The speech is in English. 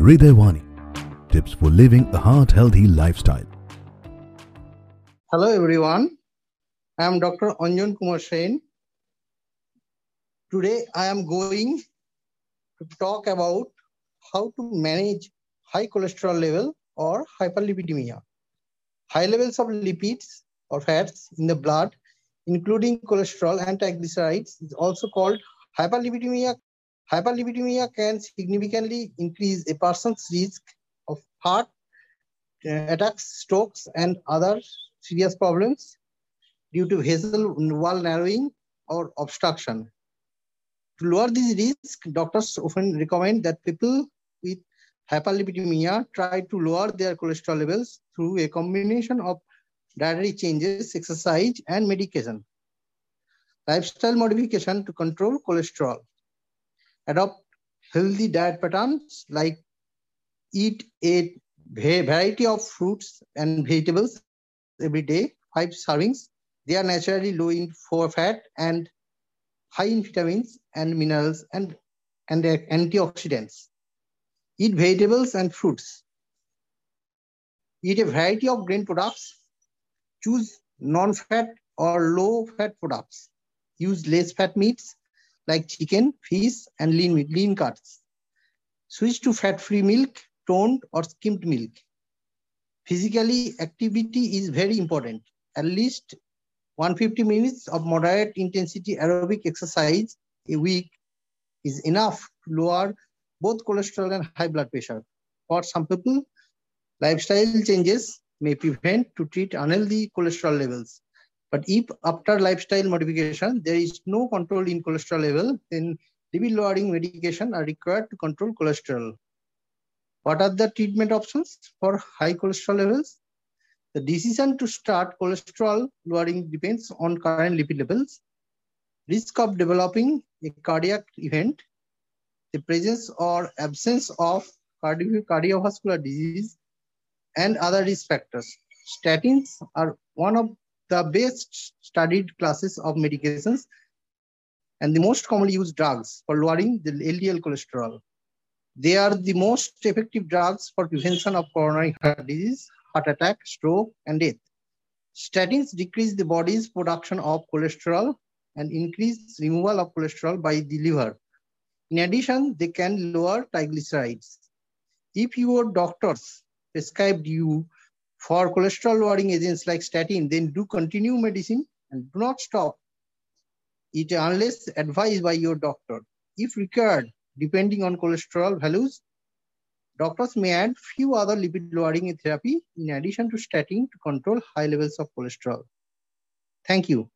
Hridayawani. Tips for living a heart healthy lifestyle. Hello everyone. I am Dr. Anjan Kumar Sen. Today I am going to talk about how to manage high cholesterol level or hyperlipidemia. High levels of lipids or fats in the blood, including cholesterol and triglycerides, is also called hyperlipidemia. Hyperlipidemia can significantly increase a person's risk of heart attacks, strokes, and other serious problems due to vessel wall narrowing or obstruction. To lower this risk, doctors often recommend that people with hyperlipidemia try to lower their cholesterol levels through a combination of dietary changes, exercise, and medication. Lifestyle modification to control cholesterol. Adopt healthy diet patterns like eat a variety of fruits and vegetables every day, five servings. They are naturally low in fat and high in vitamins and minerals and, and antioxidants. Eat vegetables and fruits. Eat a variety of grain products. Choose non-fat or low-fat products. Use less fat meats like chicken, fish, and lean, meat, lean cuts. Switch to fat-free milk, toned or skimmed milk. Physically, activity is very important. At least 150 minutes of moderate intensity aerobic exercise a week is enough to lower both cholesterol and high blood pressure. For some people, lifestyle changes may prevent to treat unhealthy cholesterol levels. But if after lifestyle modification, there is no control in cholesterol level, then lipid lowering medication are required to control cholesterol. What are the treatment options for high cholesterol levels? The decision to start cholesterol lowering depends on current lipid levels, risk of developing a cardiac event, the presence or absence of cardio cardiovascular disease, and other risk factors. Statins are one of the best studied classes of medications and the most commonly used drugs for lowering the LDL cholesterol. They are the most effective drugs for prevention of coronary heart disease, heart attack, stroke, and death. Statins decrease the body's production of cholesterol and increase removal of cholesterol by the liver. In addition, they can lower triglycerides. If your doctors prescribed you for cholesterol lowering agents like statin, then do continue medicine and do not stop it unless advised by your doctor. If required, depending on cholesterol values, doctors may add few other lipid lowering therapy in addition to statin to control high levels of cholesterol. Thank you.